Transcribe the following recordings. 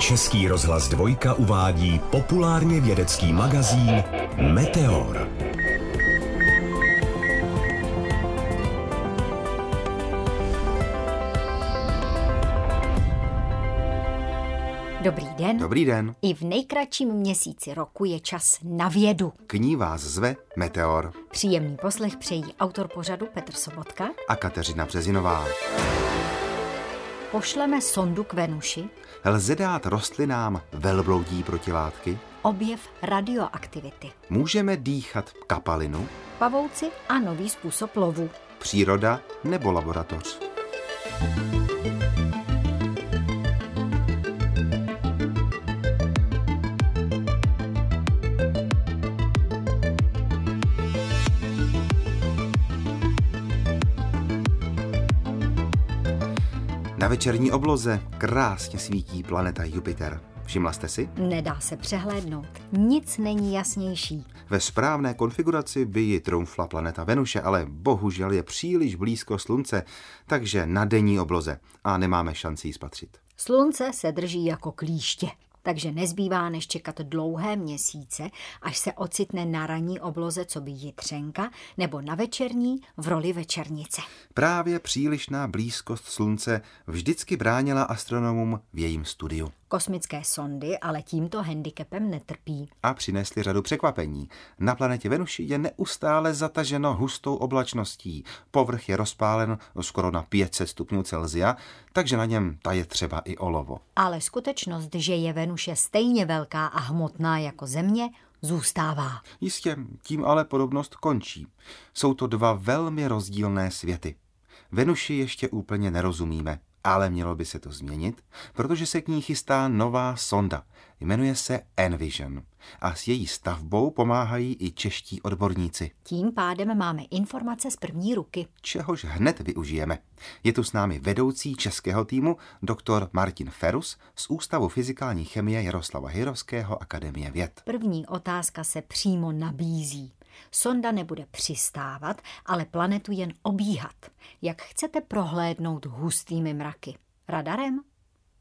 Český rozhlas Dvojka uvádí populárně vědecký magazín Meteor. Dobrý den. Dobrý den. I v nejkratším měsíci roku je čas na vědu. K ní vás zve Meteor Příjemný poslech přejí autor pořadu Petr Sobotka. a Kateřina Březinová. Pošleme sondu k Venuši, Lze dát rostlinám velbloudí protilátky? objev radioaktivity, Můžeme dýchat kapalinu? pavouci a nový způsob lovu. Příroda nebo laboratoř? Na večerní obloze krásně svítí planeta Jupiter. Všimla jste si? Nedá se přehlédnout. Nic není jasnější. Ve správné konfiguraci by ji trumfla planeta Venuše, ale bohužel je příliš blízko Slunce, takže na denní obloze a nemáme šanci ji spatřit. Slunce se drží jako klíště, takže nezbývá než čekat dlouhé měsíce, až se ocitne na ranní obloze, co by jitřenka, nebo na večerní v roli večernice. Právě přílišná blízkost Slunce vždycky bránila astronomům v jejím studiu Kosmické sondy ale tímto handicapem netrpí. a přinesli řadu překvapení. Na planetě Venuši je neustále zataženo hustou oblačností. Povrch je rozpálen skoro na 500 stupňů Celzia, takže na něm taje třeba i olovo. Ale skutečnost, že je Venuše stejně velká a hmotná jako Země, zůstává. Jistě, tím ale podobnost končí. Jsou to dva velmi rozdílné světy. Venuši ještě úplně nerozumíme, ale mělo by se to změnit, protože se k ní chystá nová sonda. Jmenuje se Envision a s její stavbou pomáhají i čeští odborníci, Tím pádem máme informace z první ruky. čehož hned využijeme. Je tu s námi vedoucí českého týmu doktor Martin Ferus z Ústavu fyzikální chemie Jaroslava Hirovského Akademie věd. První otázka se přímo nabízí. Sonda nebude přistávat, ale planetu jen obíhat. Jak chcete prohlédnout hustými mraky? Radarem?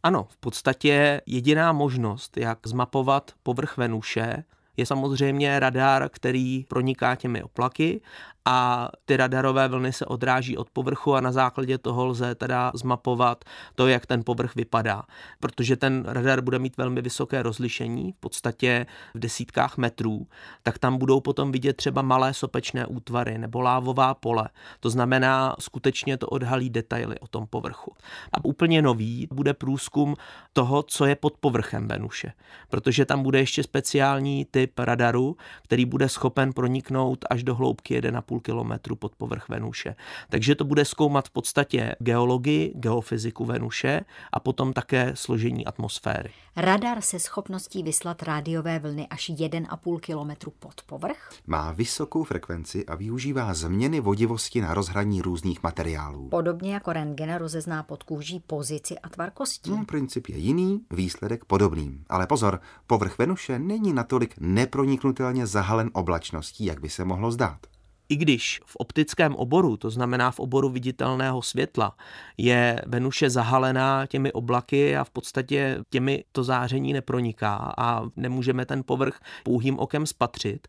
Ano, v podstatě jediná možnost, jak zmapovat povrch Venuše, je samozřejmě radar, který proniká těmi oplaky a ty radarové vlny se odráží od povrchu a na základě toho lze teda zmapovat to, jak ten povrch vypadá. Protože ten radar bude mít velmi vysoké rozlišení, v podstatě v desítkách metrů, tak tam budou potom vidět třeba malé sopečné útvary nebo lávová pole. To znamená, skutečně to odhalí detaily o tom povrchu. A úplně nový bude průzkum toho, co je pod povrchem Venuše, protože tam bude ještě speciální typ radaru, který bude schopen proniknout až do hloubky 1,5 kilometru pod povrch Venuše. Takže to bude zkoumat v podstatě geologii, geofyziku Venuše a potom také složení atmosféry. Radar se schopností vyslat rádiové vlny až 1,5 kilometru pod povrch? Má vysokou frekvenci a využívá změny vodivosti na rozhraní různých materiálů. Podobně jako rentgen rozezná pod kůží pozici a tvar kostí. No, princip je jiný, výsledek podobný. Ale pozor, povrch Venuše není natolik neproniknutelně zahalen oblačností, jak by se mohlo zdát. I když v optickém oboru, to znamená v oboru viditelného světla, je Venuše zahalená těmi oblaky a v podstatě těmi to záření neproniká a nemůžeme ten povrch pouhým okem spatřit,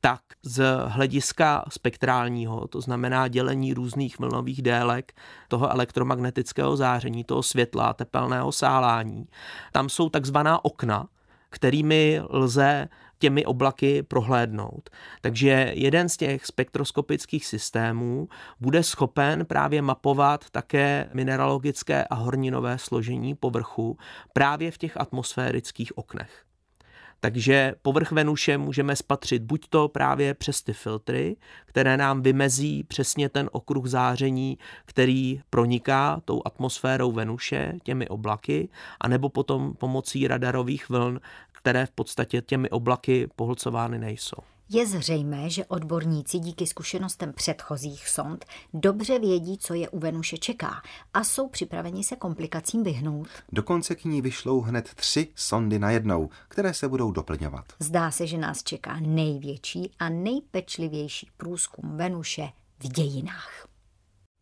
tak z hlediska spektrálního, to znamená dělení různých vlnových délek toho elektromagnetického záření, toho světla, tepelného sálání, tam jsou takzvaná okna, kterými lze těmi oblaky prohlédnout. Takže jeden z těch spektroskopických systémů bude schopen právě mapovat také mineralogické a horninové složení povrchu právě v těch atmosférických oknech. Takže povrch Venuše můžeme spatřit buď to právě přes ty filtry, které nám vymezí přesně ten okruh záření, který proniká tou atmosférou Venuše, těmi oblaky, anebo potom pomocí radarových vln, které v podstatě těmi oblaky pohlcovány nejsou. Je zřejmé, že odborníci díky zkušenostem předchozích sond dobře vědí, co je u Venuše čeká a jsou připraveni se komplikacím vyhnout. Dokonce k ní vyšlou hned tři sondy najednou, které se budou doplňovat. Zdá se, že nás čeká největší a nejpečlivější průzkum Venuše v dějinách.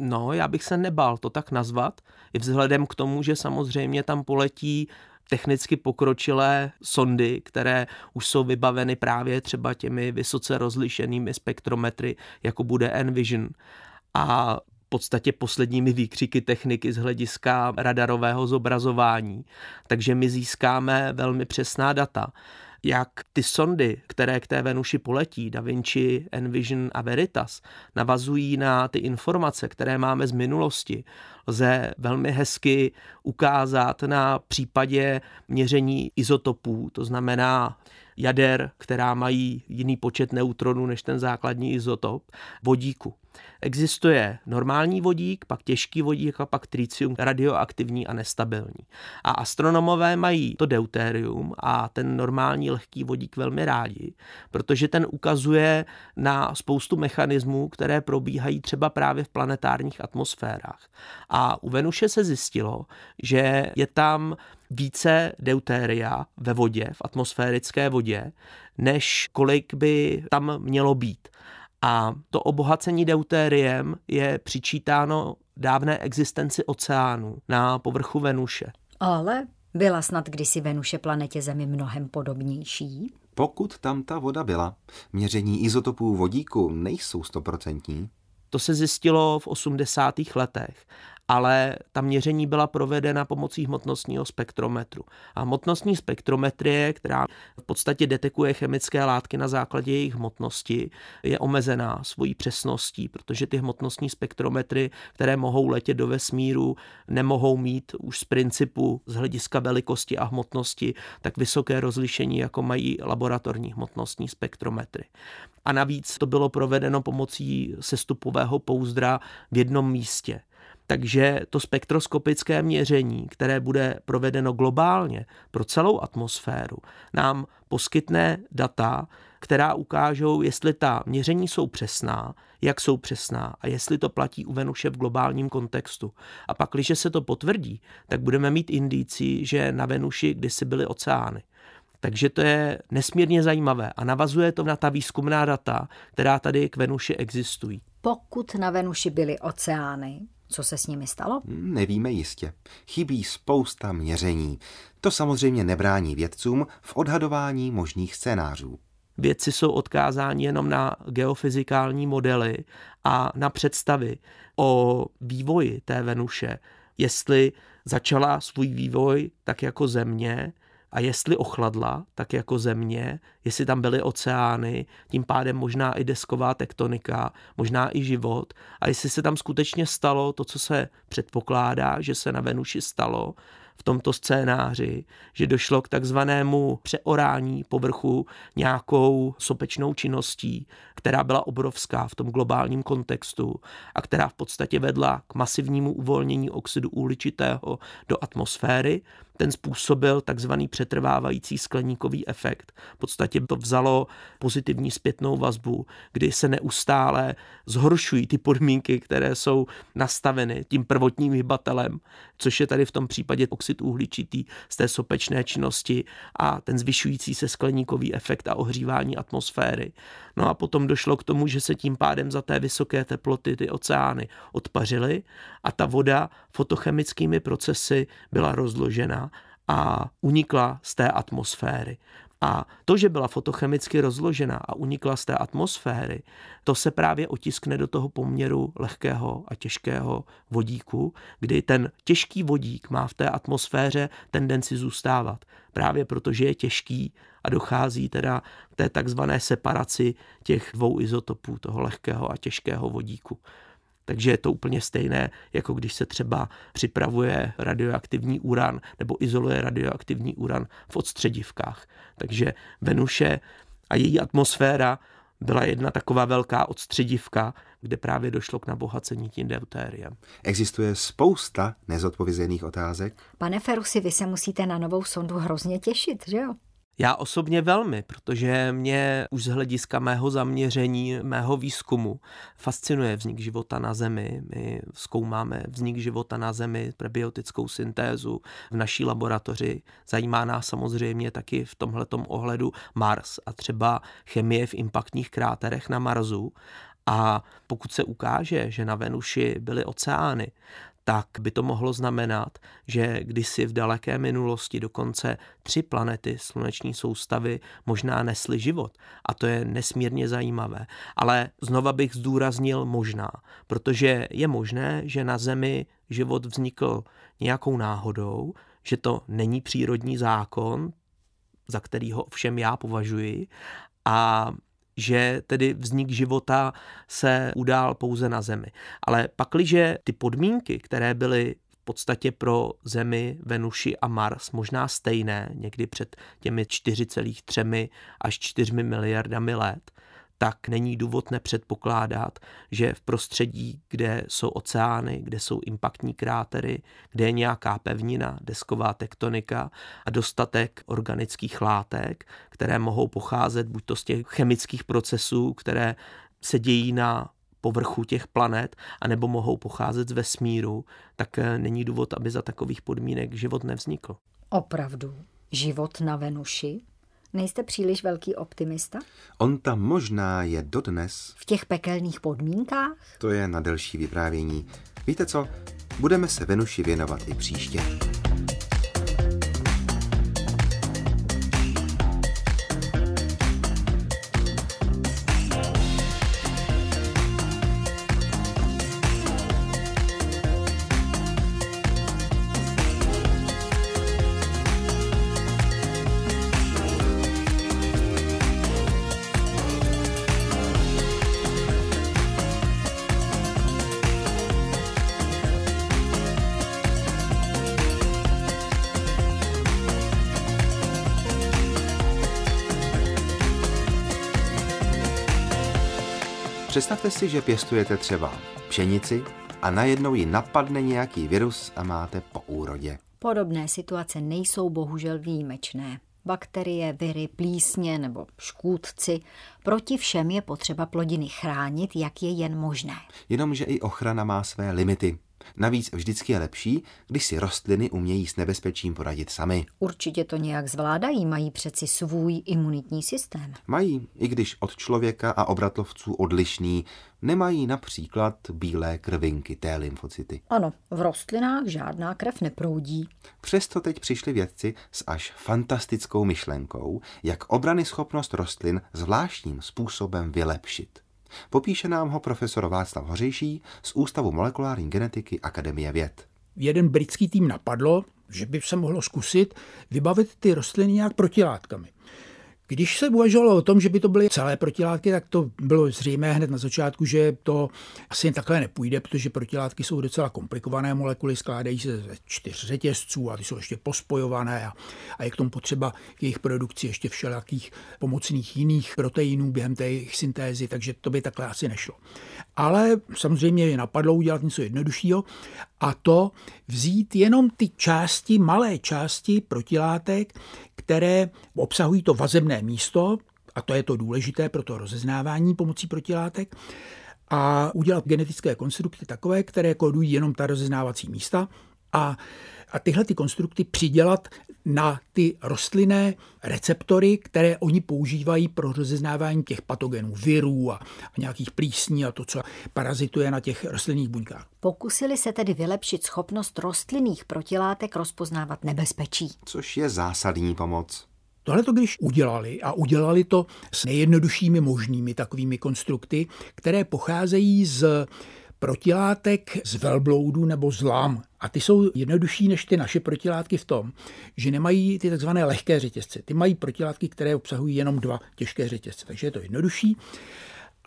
No, já bych se nebál to tak nazvat, i vzhledem k tomu, že samozřejmě tam poletí technicky pokročilé sondy, které už jsou vybaveny právě třeba těmi vysoce rozlišenými spektrometry, jako bude Envision. A v podstatě posledními výkřiky techniky z hlediska radarového zobrazování. Takže my získáme velmi přesná data jak ty sondy, které k té Venuši poletí, Da Vinci, Envision a Veritas, navazují na ty informace, které máme z minulosti, lze velmi hezky ukázat na případě měření izotopů, to znamená jader, která mají jiný počet neutronů než ten základní izotop, vodíku. Existuje normální vodík, pak těžký vodík a pak tritium radioaktivní a nestabilní. A astronomové mají to deutérium a ten normální lehký vodík velmi rádi, protože ten ukazuje na spoustu mechanismů, které probíhají třeba právě v planetárních atmosférách. A u Venuše se zjistilo, že je tam více deutéria ve vodě, v atmosférické vodě, než kolik by tam mělo být. A to obohacení deutériem je přičítáno dávné existenci oceánu na povrchu Venuše. Ale byla snad kdysi Venuše planetě Zemi mnohem podobnější? Pokud tam ta voda byla, měření izotopů vodíku nejsou stoprocentní. To se zjistilo v 80. letech ale ta měření byla provedena pomocí hmotnostního spektrometru. A hmotnostní spektrometrie, která v podstatě detekuje chemické látky na základě jejich hmotnosti, je omezená svojí přesností, protože ty hmotnostní spektrometry, které mohou letět do vesmíru, nemohou mít už z principu z hlediska velikosti a hmotnosti tak vysoké rozlišení, jako mají laboratorní hmotnostní spektrometry. A navíc to bylo provedeno pomocí sestupového pouzdra v jednom místě. Takže to spektroskopické měření, které bude provedeno globálně pro celou atmosféru, nám poskytne data, která ukážou, jestli ta měření jsou přesná, jak jsou přesná a jestli to platí u Venuše v globálním kontextu. A pak, když se to potvrdí, tak budeme mít indicí, že na Venuši kdysi byly oceány. Takže to je nesmírně zajímavé a navazuje to na ta výzkumná data, která tady k Venuši existují. Pokud na Venuši byly oceány, co se s nimi stalo? Nevíme jistě. Chybí spousta měření. To samozřejmě nebrání vědcům v odhadování možných scénářů. Vědci jsou odkázáni jenom na geofyzikální modely a na představy o vývoji té Venuše. Jestli začala svůj vývoj tak jako Země, a jestli ochladla, tak jako země, jestli tam byly oceány, tím pádem možná i desková tektonika, možná i život a jestli se tam skutečně stalo to, co se předpokládá, že se na Venuši stalo, v tomto scénáři, že došlo k takzvanému přeorání povrchu nějakou sopečnou činností, která byla obrovská v tom globálním kontextu a která v podstatě vedla k masivnímu uvolnění oxidu uhličitého do atmosféry. Ten způsobil takzvaný přetrvávající skleníkový efekt. V podstatě to vzalo pozitivní zpětnou vazbu, kdy se neustále zhoršují ty podmínky, které jsou nastaveny tím prvotním hybatelem, což je tady v tom případě oxid uhličitý z té sopečné činnosti a ten zvyšující se skleníkový efekt a ohřívání atmosféry. No a potom došlo k tomu, že se tím pádem za té vysoké teploty ty oceány odpařily a ta voda fotochemickými procesy byla rozložena a unikla z té atmosféry. A to, že byla fotochemicky rozložena a unikla z té atmosféry, to se právě otiskne do toho poměru lehkého a těžkého vodíku, kdy ten těžký vodík má v té atmosféře tendenci zůstávat. Právě protože je těžký a dochází teda k té takzvané separaci těch dvou izotopů, toho lehkého a těžkého vodíku. Takže je to úplně stejné, jako když se třeba připravuje radioaktivní uran nebo izoluje radioaktivní uran v odstředivkách. Takže Venuše a její atmosféra byla jedna taková velká odstředivka, kde právě došlo k nabohacení tím deutériem. Existuje spousta nezodpovězených otázek. Pane Ferusi, vy se musíte na novou sondu hrozně těšit, že jo? Já osobně velmi, protože mě už z hlediska mého zaměření, mého výzkumu fascinuje vznik života na Zemi. My zkoumáme vznik života na Zemi, prebiotickou syntézu v naší laboratoři. Zajímá nás samozřejmě taky v tomhletom ohledu Mars a třeba chemie v impaktních kráterech na Marsu. A pokud se ukáže, že na Venuši byly oceány, tak by to mohlo znamenat, že kdysi v daleké minulosti dokonce tři planety sluneční soustavy možná nesly život. A to je nesmírně zajímavé. Ale znova bych zdůraznil možná, protože je možné, že na Zemi život vznikl nějakou náhodou, že to není přírodní zákon, za kterýho všem já považuji, a že tedy vznik života se udál pouze na Zemi. Ale pakliže ty podmínky, které byly v podstatě pro Zemi, Venuši a Mars možná stejné, někdy před těmi 4,3 až 4 miliardami let, tak není důvod nepředpokládat, že v prostředí, kde jsou oceány, kde jsou impaktní krátery, kde je nějaká pevnina, desková tektonika a dostatek organických látek, které mohou pocházet buď to z těch chemických procesů, které se dějí na povrchu těch planet, anebo mohou pocházet z vesmíru, tak eh, není důvod, aby za takových podmínek život nevznikl. Opravdu? Život na Venuši? Nejste příliš velký optimista? On tam možná je dodnes. V těch pekelných podmínkách? To je na delší vyprávění. Víte co? Budeme se Venuši věnovat i příště. Představte si, že pěstujete třeba pšenici a najednou ji napadne nějaký virus a máte po úrodě. Podobné situace nejsou bohužel výjimečné. Bakterie, viry, plísně nebo škůdci. Proti všem je potřeba plodiny chránit, jak je jen možné. Jenomže i ochrana má své limity. Navíc vždycky je lepší, když si rostliny umějí s nebezpečím poradit sami. Určitě to nějak zvládají, mají přeci svůj imunitní systém. Mají, i když od člověka a obratlovců odlišný, nemají například bílé krvinky té lymfocyty. Ano, v rostlinách žádná krev neproudí. Přesto teď přišli vědci s až fantastickou myšlenkou, jak obrany schopnost rostlin zvláštním způsobem vylepšit. Popíše nám ho profesor Václav Hořejší z Ústavu molekulární genetiky Akademie věd. Jeden britský tým napadlo, že by se mohlo zkusit vybavit ty rostliny nějak protilátkami. Když se uvažovalo o tom, že by to byly celé protilátky, tak to bylo zřejmé hned na začátku, že to asi takhle nepůjde, protože protilátky jsou docela komplikované molekuly, skládají se ze čtyř řetězců a ty jsou ještě pospojované a, a je k tomu potřeba k jejich produkci ještě všelijakých pomocných jiných proteinů během té jejich syntézy, takže to by takhle asi nešlo. Ale samozřejmě je napadlo udělat něco jednoduššího a to vzít jenom ty části, malé části protilátek, které obsahují to vazebné místo, a to je to důležité pro to rozeznávání pomocí protilátek, a udělat genetické konstrukty takové, které kodují jenom ta rozeznávací místa a a tyhle ty konstrukty přidělat na ty rostlinné receptory, které oni používají pro rozeznávání těch patogenů, virů a, a nějakých plísní a to, co parazituje na těch rostlinných buňkách. Pokusili se tedy vylepšit schopnost rostlinných protilátek rozpoznávat nebezpečí. Což je zásadní pomoc. Tohle to když udělali a udělali to s nejjednoduššími možnými takovými konstrukty, které pocházejí z protilátek z velbloudu nebo z lam. A ty jsou jednodušší než ty naše protilátky v tom, že nemají ty takzvané lehké řetězce. Ty mají protilátky, které obsahují jenom dva těžké řetězce, takže je to jednodušší.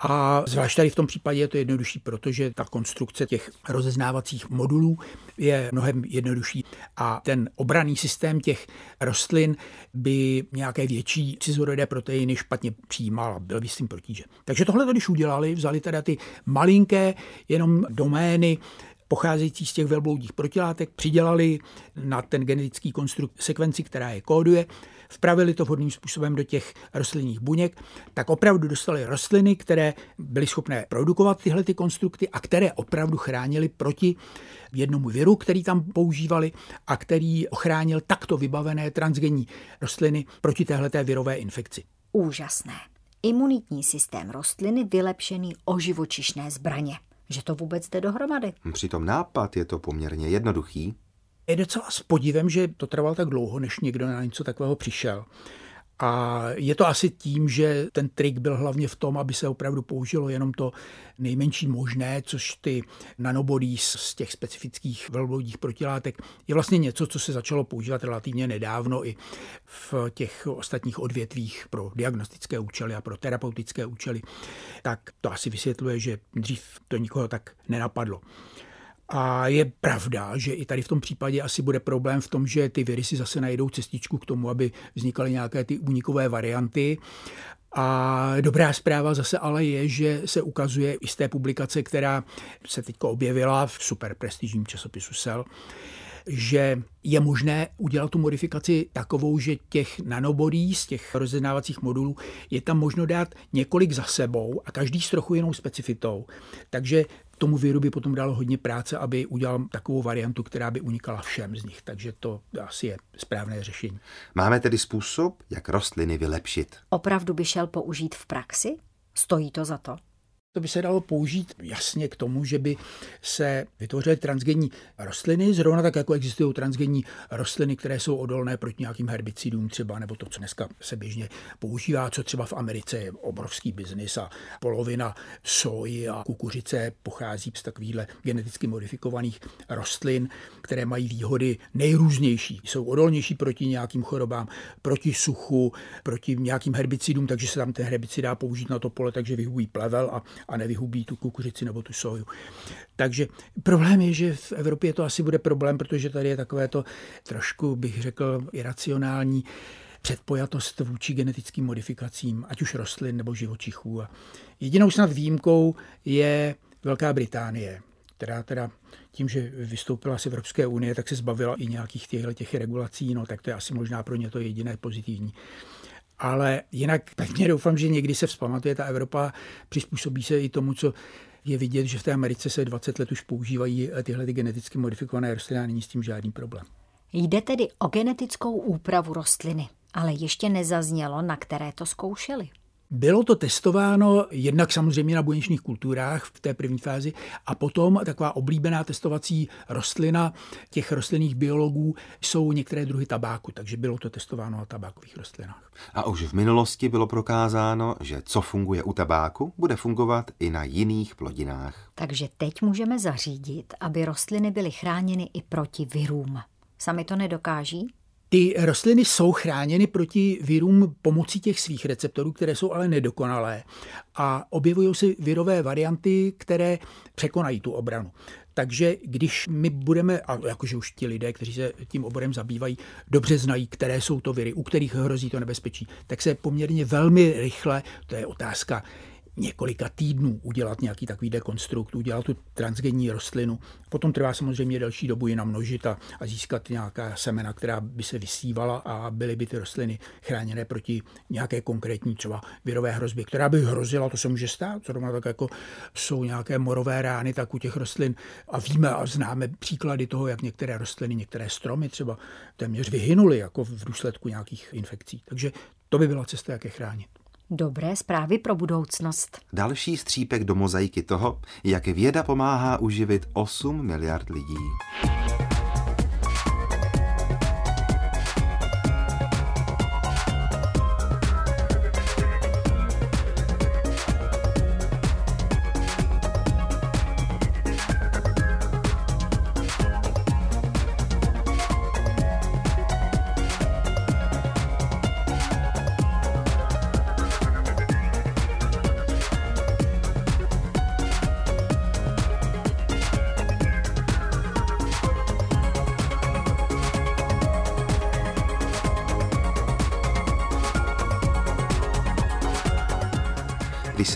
A zvlášť tady v tom případě je to jednodušší, protože ta konstrukce těch rozeznávacích modulů je mnohem jednodušší a ten obraný systém těch rostlin by nějaké větší cizorodé proteiny špatně přijímal a byl by s tím protíže. Takže tohle, když udělali, vzali teda ty malinké jenom domény pocházející z těch velbloudích protilátek, přidělali na ten genetický konstrukt sekvenci, která je kóduje, vpravili to vhodným způsobem do těch rostlinných buněk, tak opravdu dostali rostliny, které byly schopné produkovat tyhle ty konstrukty a které opravdu chránili proti jednomu viru, který tam používali a který ochránil takto vybavené transgenní rostliny proti téhleté virové infekci. Úžasné. imunitní systém rostliny vylepšený o živočišné zbraně. Že to vůbec jde dohromady. Přitom nápad je to poměrně jednoduchý. Je docela s podivem, že to trvalo tak dlouho, než někdo na něco takového přišel. A je to asi tím, že ten trik byl hlavně v tom, aby se opravdu použilo jenom to nejmenší možné, což ty nanobodies z těch specifických velbloudích protilátek je vlastně něco, co se začalo používat relativně nedávno i v těch ostatních odvětvích pro diagnostické účely a pro terapeutické účely. Tak to asi vysvětluje, že dřív to nikoho tak nenapadlo. A je pravda, že i tady v tom případě asi bude problém v tom, že ty viry si zase najdou cestičku k tomu, aby vznikaly nějaké ty únikové varianty. A dobrá zpráva zase ale je, že se ukazuje i z té publikace, která se teď objevila v super prestižním časopisu Cell, že je možné udělat tu modifikaci takovou, že těch nanobodí z těch rozeznávacích modulů je tam možno dát několik za sebou a každý s trochu jinou specifitou. Takže tomu viru by potom dalo hodně práce, aby udělal takovou variantu, která by unikala všem z nich. Takže to asi je správné řešení. Máme tedy způsob, jak rostliny vylepšit. Opravdu by šel použít v praxi? Stojí to za to? To by se dalo použít jasně k tomu, že by se vytvořily transgenní rostliny, zrovna tak jako existují transgenní rostliny, které jsou odolné proti nějakým herbicidům třeba, nebo to, co dneska se běžně používá, co třeba v Americe je obrovský biznis a polovina soji a kukuřice pochází z takovýchhle geneticky modifikovaných rostlin, které mají výhody nejrůznější. Jsou odolnější proti nějakým chorobám, proti suchu, proti nějakým herbicidům, takže se tam ten herbicid dá použít na to pole, takže vyhubují plevel a a nevyhubí tu kukuřici nebo tu soju. Takže problém je, že v Evropě to asi bude problém, protože tady je takové to trošku, bych řekl, iracionální předpojatost vůči genetickým modifikacím, ať už rostlin nebo živočichů. A jedinou snad výjimkou je Velká Británie, která teda tím, že vystoupila z Evropské unie, tak se zbavila i nějakých těch regulací, no tak to je asi možná pro ně to jediné pozitivní ale jinak pevně doufám, že někdy se vzpamatuje ta Evropa, přizpůsobí se i tomu, co je vidět, že v té Americe se 20 let už používají tyhle ty geneticky modifikované rostliny a není s tím žádný problém. Jde tedy o genetickou úpravu rostliny, ale ještě nezaznělo, na které to zkoušeli. Bylo to testováno jednak samozřejmě na buněčných kulturách v té první fázi a potom taková oblíbená testovací rostlina těch rostlinných biologů jsou některé druhy tabáku, takže bylo to testováno na tabákových rostlinách. A už v minulosti bylo prokázáno, že co funguje u tabáku, bude fungovat i na jiných plodinách. Takže teď můžeme zařídit, aby rostliny byly chráněny i proti virům. Sami to nedokáží? Ty rostliny jsou chráněny proti virům pomocí těch svých receptorů, které jsou ale nedokonalé. A objevují se virové varianty, které překonají tu obranu. Takže když my budeme, a jakože už ti lidé, kteří se tím oborem zabývají, dobře znají, které jsou to viry, u kterých hrozí to nebezpečí, tak se poměrně velmi rychle, to je otázka několika týdnů udělat nějaký takový dekonstrukt, udělat tu transgenní rostlinu. Potom trvá samozřejmě delší dobu ji namnožit a, a získat nějaká semena, která by se vysívala a byly by ty rostliny chráněné proti nějaké konkrétní třeba virové hrozbě, která by hrozila, to se může stát, zrovna tak jako jsou nějaké morové rány, tak u těch rostlin a víme a známe příklady toho, jak některé rostliny, některé stromy třeba téměř vyhynuly jako v důsledku nějakých infekcí. Takže to by byla cesta, jak je chránit. Dobré zprávy pro budoucnost. Další střípek do mozaiky toho, jak věda pomáhá uživit 8 miliard lidí.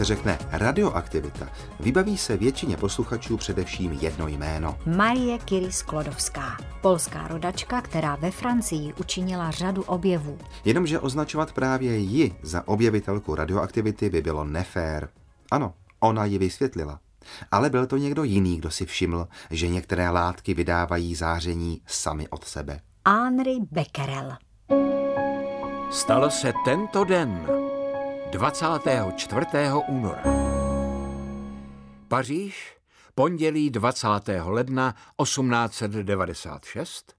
Se řekne radioaktivita, vybaví se většině posluchačů především jedno jméno. Marie Curie Sklodovská, polská rodačka, která ve Francii učinila řadu objevů. Jenomže označovat právě ji za objevitelku radioaktivity by bylo nefér. Ano, ona ji vysvětlila. Ale byl to někdo jiný, kdo si všiml, že některé látky vydávají záření sami od sebe. Henri Becquerel. Stalo se tento den 24. února. Paříž, pondělí 20. ledna 1896,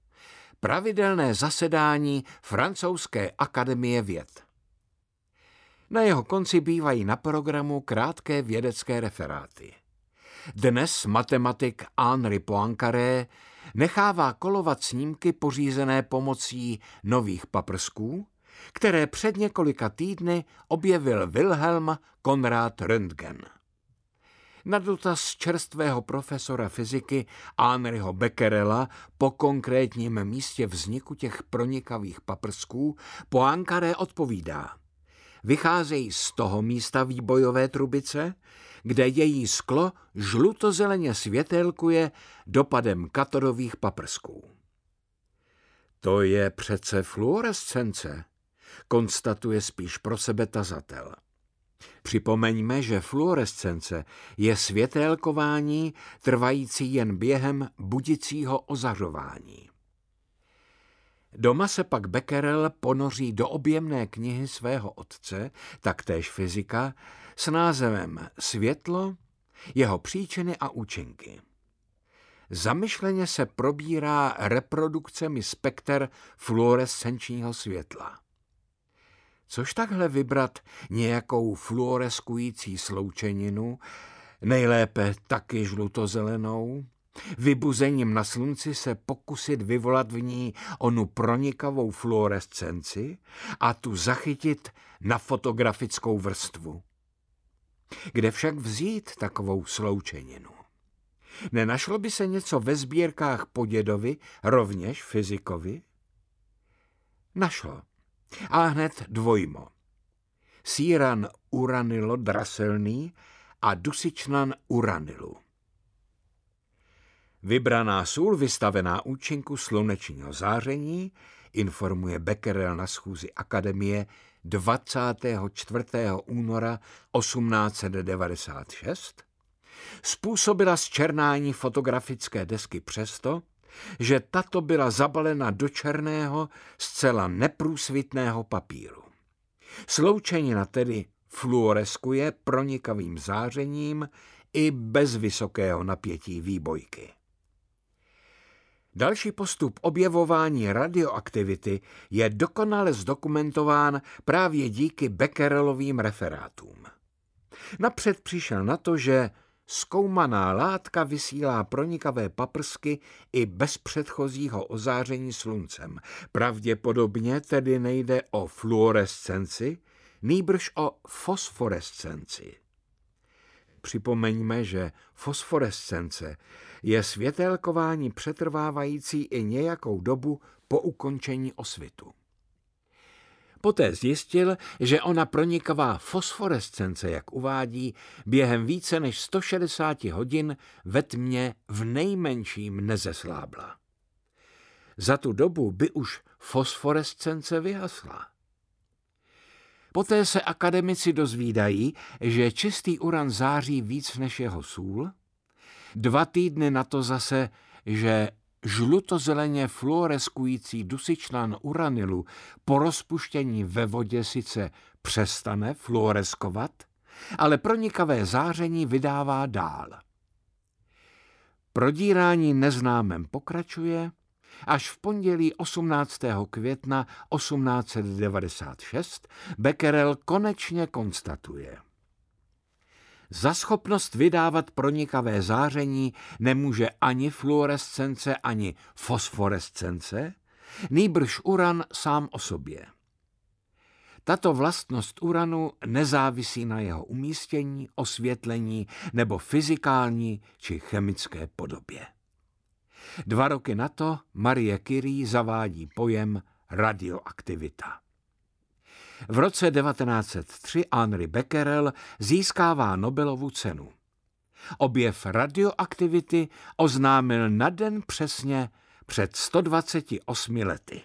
pravidelné zasedání Francouzské akademie věd. Na jeho konci bývají na programu krátké vědecké referáty. Dnes matematik Henri Poincaré nechává kolovat snímky pořízené pomocí nových paprsků, které před několika týdny objevil Wilhelm Konrad Röntgen. Na dotaz čerstvého profesora fyziky Henryho Becquerela po konkrétním místě vzniku těch pronikavých paprsků Poincaré odpovídá. Vycházejí z toho místa výbojové trubice, kde její sklo žlutozeleně světelkuje dopadem katodových paprsků. To je přece fluorescence, konstatuje spíš pro sebe tazatel. Připomeňme, že fluorescence je světélkování trvající jen během budicího ozařování. Doma se pak Becquerel ponoří do objemné knihy svého otce, taktéž fyzika, s názvem Světlo, jeho příčiny a účinky. Zamyšleně se probírá reprodukcemi spekter fluorescenčního světla. Což takhle vybrat nějakou fluoreskující sloučeninu, nejlépe taky žlutozelenou, vybuzením na slunci se pokusit vyvolat v ní onu pronikavou fluorescenci a tu zachytit na fotografickou vrstvu. Kde však vzít takovou sloučeninu? Nenašlo by se něco ve sbírkách podědovi, rovněž fyzikovi? Našlo. A hned dvojmo. Síran uranilo draselný a dusičnan uranilu. Vybraná sůl vystavená účinku slunečního záření informuje Becquerel na schůzi akademie 24. února 1896, způsobila zčernání fotografické desky přesto, že tato byla zabalena do černého, zcela neprůsvitného papíru. Sloučenina tedy fluoreskuje pronikavým zářením i bez vysokého napětí výbojky. Další postup objevování radioaktivity je dokonale zdokumentován právě díky Becquerelovým referátům. Napřed přišel na to, že zkoumaná látka vysílá pronikavé paprsky i bez předchozího ozáření sluncem. Pravděpodobně tedy nejde o fluorescenci, nýbrž o fosforescenci. Připomeňme, že fosforescence je světelkování přetrvávající i nějakou dobu po ukončení osvitu. Poté zjistil, že ona pronikavá fosforescence, jak uvádí, během více než 160 hodin ve tmě v nejmenším nezeslábla. Za tu dobu by už fosforescence vyhasla. Poté se akademici dozvídají, že čistý uran září víc než jeho sůl. Dva týdny na to zase, že žlutozeleně fluoreskující dusičnan uranilu po rozpuštění ve vodě sice přestane fluoreskovat, ale pronikavé záření vydává dál. Prodírání neznámem pokračuje Až v pondělí 18. května 1896 Becquerel konečně konstatuje. Za schopnost vydávat pronikavé záření nemůže ani fluorescence, ani fosforescence, nýbrž uran sám o sobě. Tato vlastnost uranu nezávisí na jeho umístění, osvětlení nebo fyzikální či chemické podobě. Dva roky na to Marie Curie zavádí pojem radioaktivita. V roce 1903 Henri Becquerel získává Nobelovu cenu. Objev radioaktivity oznámil na den přesně před 128 lety.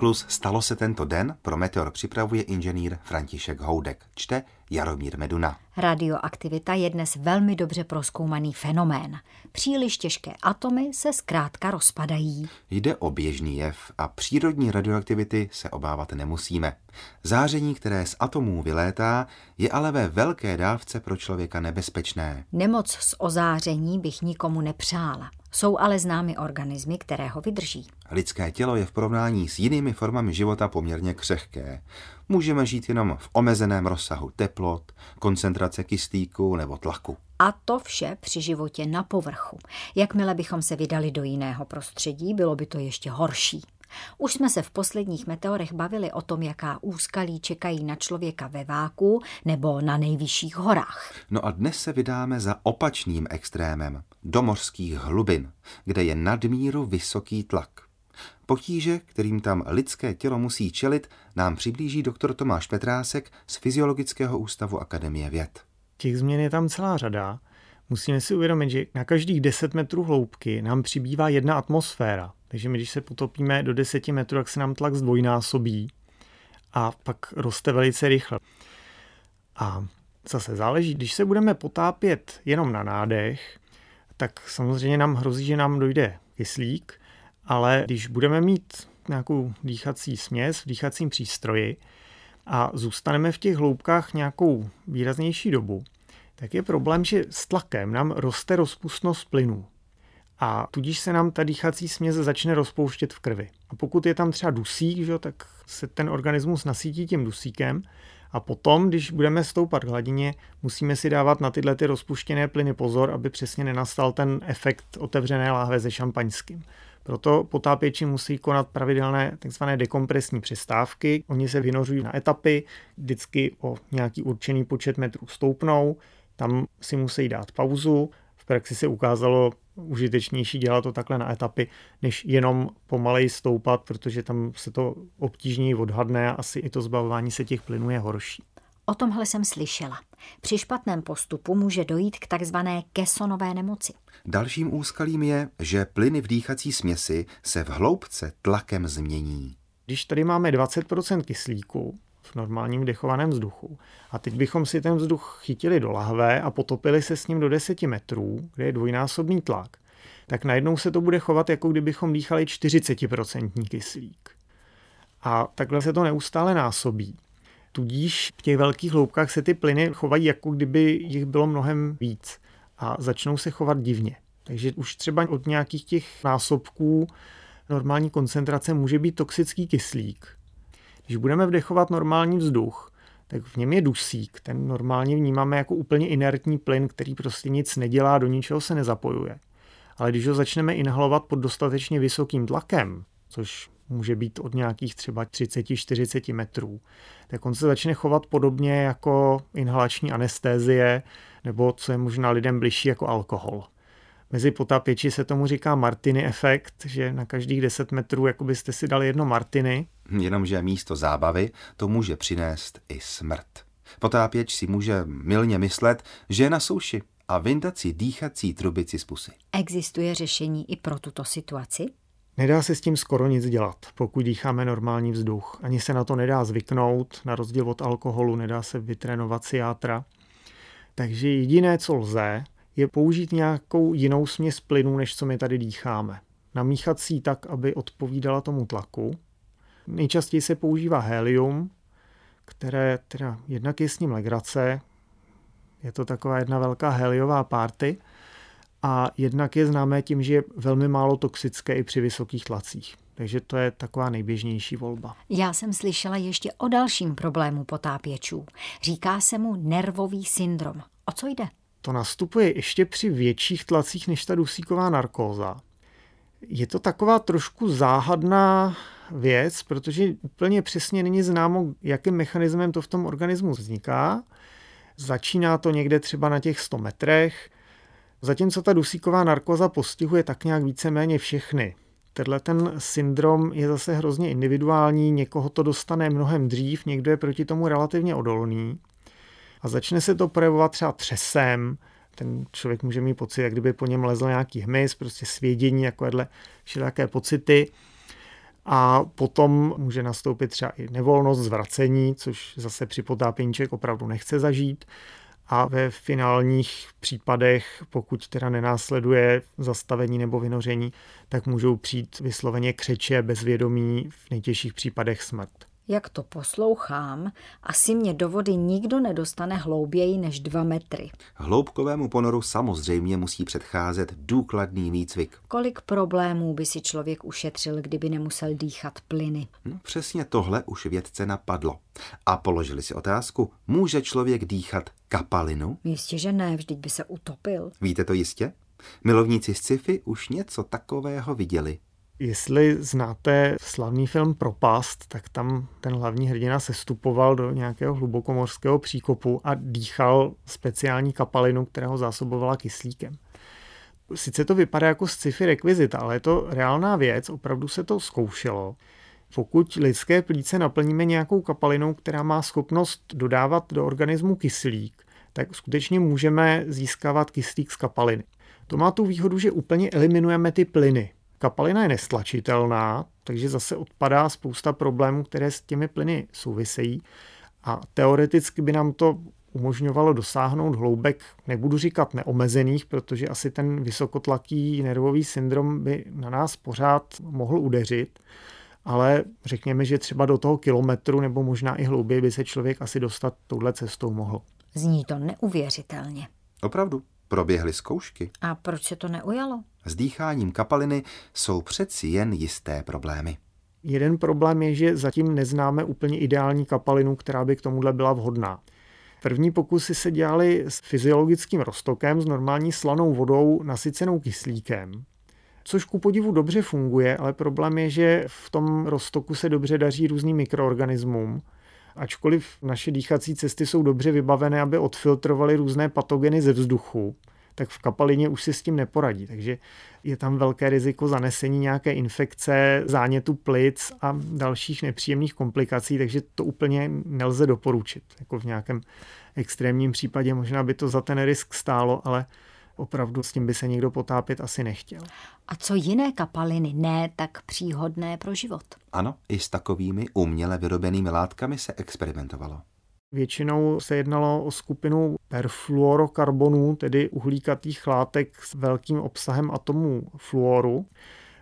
Cyklus Stalo se tento den pro Meteor připravuje inženýr František Houdek. Čte Jaromír Meduna. Radioaktivita je dnes velmi dobře proskoumaný fenomén. Příliš těžké atomy se zkrátka rozpadají. Jde o běžný jev a přírodní radioaktivity se obávat nemusíme. Záření, které z atomů vylétá, je ale ve velké dávce pro člověka nebezpečné. Nemoc z ozáření bych nikomu nepřála. Jsou ale známy organismy, které ho vydrží. Lidské tělo je v porovnání s jinými formami života poměrně křehké. Můžeme žít jenom v omezeném rozsahu teplot, koncentrace kyslíku nebo tlaku. A to vše při životě na povrchu. Jakmile bychom se vydali do jiného prostředí, bylo by to ještě horší. Už jsme se v posledních meteorech bavili o tom, jaká úskalí čekají na člověka ve váku nebo na nejvyšších horách. No a dnes se vydáme za opačným extrémem, do mořských hlubin, kde je nadmíru vysoký tlak. Potíže, kterým tam lidské tělo musí čelit, nám přiblíží doktor Tomáš Petrásek z Fyziologického ústavu Akademie věd. Těch změn je tam celá řada. Musíme si uvědomit, že na každých 10 metrů hloubky nám přibývá jedna atmosféra. Takže my, když se potopíme do 10 metrů, tak se nám tlak zdvojnásobí a pak roste velice rychle. A zase záleží, když se budeme potápět jenom na nádech, tak samozřejmě nám hrozí, že nám dojde kyslík, ale když budeme mít nějakou dýchací směs v dýchacím přístroji a zůstaneme v těch hloubkách nějakou výraznější dobu, tak je problém, že s tlakem nám roste rozpustnost plynů. A tudíž se nám ta dýchací směs začne rozpouštět v krvi. A pokud je tam třeba dusík, že, tak se ten organismus nasítí tím dusíkem a potom, když budeme stoupat k hladině, musíme si dávat na tyhle ty rozpuštěné plyny pozor, aby přesně nenastal ten efekt otevřené láhve se šampaňským. Proto potápěči musí konat pravidelné tzv. dekompresní přestávky. Oni se vynořují na etapy, vždycky o nějaký určený počet metrů stoupnou, tam si musí dát pauzu. V praxi se ukázalo užitečnější dělat to takhle na etapy, než jenom pomalej stoupat, protože tam se to obtížněji odhadne a asi i to zbavování se těch plynů je horší. O tomhle jsem slyšela. Při špatném postupu může dojít k takzvané kesonové nemoci. Dalším úskalím je, že plyny v dýchací směsi se v hloubce tlakem změní. Když tady máme 20% kyslíku v normálním dechovaném vzduchu a teď bychom si ten vzduch chytili do lahve a potopili se s ním do 10 metrů, kde je dvojnásobný tlak, tak najednou se to bude chovat, jako kdybychom dýchali 40% kyslík. A takhle se to neustále násobí. Tudíž v těch velkých hloubkách se ty plyny chovají, jako kdyby jich bylo mnohem víc a začnou se chovat divně. Takže už třeba od nějakých těch násobků normální koncentrace může být toxický kyslík. Když budeme vdechovat normální vzduch, tak v něm je dusík. Ten normálně vnímáme jako úplně inertní plyn, který prostě nic nedělá, do ničeho se nezapojuje. Ale když ho začneme inhalovat pod dostatečně vysokým tlakem, což může být od nějakých třeba 30-40 metrů, tak on se začne chovat podobně jako inhalační anestézie, nebo co je možná lidem bližší jako alkohol. Mezi potápěči se tomu říká Martiny efekt, že na každých 10 metrů jako byste si dali jedno Martiny. Jenomže místo zábavy to může přinést i smrt. Potápěč si může milně myslet, že je na souši a vyndat si dýchací trubici z pusy. Existuje řešení i pro tuto situaci? Nedá se s tím skoro nic dělat, pokud dýcháme normální vzduch. Ani se na to nedá zvyknout, na rozdíl od alkoholu nedá se vytrénovat si játra. Takže jediné, co lze, je použít nějakou jinou směs plynů, než co my tady dýcháme. Namíchat si ji tak, aby odpovídala tomu tlaku. Nejčastěji se používá helium, které teda jednak je s ním legrace, je to taková jedna velká heliová party, a jednak je známé tím, že je velmi málo toxické i při vysokých tlacích. Takže to je taková nejběžnější volba. Já jsem slyšela ještě o dalším problému potápěčů. Říká se mu nervový syndrom. O co jde? To nastupuje ještě při větších tlacích než ta dusíková narkóza. Je to taková trošku záhadná věc, protože úplně přesně není známo, jakým mechanismem to v tom organismu vzniká. Začíná to někde třeba na těch 100 metrech, Zatímco ta dusíková narkoza postihuje tak nějak víceméně všechny. Tenhle ten syndrom je zase hrozně individuální, někoho to dostane mnohem dřív, někdo je proti tomu relativně odolný. A začne se to projevovat třeba třesem, ten člověk může mít pocit, jak kdyby po něm lezl nějaký hmyz, prostě svědění, takovéhle všelijaké pocity. a potom může nastoupit třeba i nevolnost, zvracení, což zase při potápění člověk opravdu nechce zažít a ve finálních případech, pokud teda nenásleduje zastavení nebo vynoření, tak můžou přijít vysloveně křeče, bezvědomí, v nejtěžších případech smrt. Jak to poslouchám, asi mě do vody nikdo nedostane hlouběji než dva metry. Hloubkovému ponoru samozřejmě musí předcházet důkladný výcvik. Kolik problémů by si člověk ušetřil, kdyby nemusel dýchat plyny? No, přesně tohle už vědce napadlo. A položili si otázku, může člověk dýchat kapalinu? Jistě, že ne, vždyť by se utopil. Víte to jistě? Milovníci sci-fi už něco takového viděli. Jestli znáte slavný film Propast, tak tam ten hlavní hrdina se stupoval do nějakého hlubokomorského příkopu a dýchal speciální kapalinu, která ho zásobovala kyslíkem. Sice to vypadá jako sci-fi rekvizita, ale je to reálná věc, opravdu se to zkoušelo. Pokud lidské plíce naplníme nějakou kapalinou, která má schopnost dodávat do organismu kyslík, tak skutečně můžeme získávat kyslík z kapaliny. To má tu výhodu, že úplně eliminujeme ty plyny, Kapalina je nestlačitelná, takže zase odpadá spousta problémů, které s těmi plyny souvisejí. A teoreticky by nám to umožňovalo dosáhnout hloubek, nebudu říkat neomezených, protože asi ten vysokotlaký nervový syndrom by na nás pořád mohl udeřit, ale řekněme, že třeba do toho kilometru nebo možná i hlouběji by se člověk asi dostat touhle cestou mohl. Zní to neuvěřitelně. Opravdu, proběhly zkoušky. A proč se to neujalo? S dýcháním kapaliny jsou přeci jen jisté problémy. Jeden problém je, že zatím neznáme úplně ideální kapalinu, která by k tomuhle byla vhodná. První pokusy se dělaly s fyziologickým roztokem, s normální slanou vodou nasycenou kyslíkem, což ku podivu dobře funguje, ale problém je, že v tom roztoku se dobře daří různým mikroorganismům, ačkoliv naše dýchací cesty jsou dobře vybavené, aby odfiltrovaly různé patogeny ze vzduchu, tak v kapalině už si s tím neporadí. Takže je tam velké riziko zanesení nějaké infekce, zánětu plic a dalších nepříjemných komplikací, takže to úplně nelze doporučit. Jako v nějakém extrémním případě možná by to za ten risk stálo, ale opravdu s tím by se někdo potápět asi nechtěl. A co jiné kapaliny ne tak příhodné pro život? Ano, i s takovými uměle vyrobenými látkami se experimentovalo. Většinou se jednalo o skupinu perfluorokarbonů, tedy uhlíkatých látek s velkým obsahem atomů fluoru,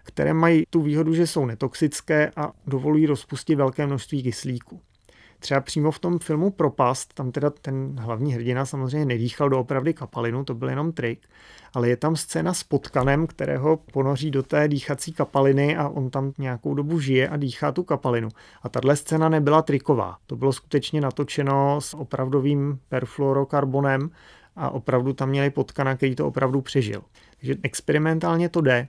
které mají tu výhodu, že jsou netoxické a dovolují rozpustit velké množství kyslíku. Třeba přímo v tom filmu Propast, tam teda ten hlavní hrdina samozřejmě nedýchal doopravdy kapalinu, to byl jenom trik, ale je tam scéna s potkanem, kterého ponoří do té dýchací kapaliny a on tam nějakou dobu žije a dýchá tu kapalinu. A tahle scéna nebyla triková. To bylo skutečně natočeno s opravdovým perfluorokarbonem a opravdu tam měli potkana, který to opravdu přežil. Takže experimentálně to jde.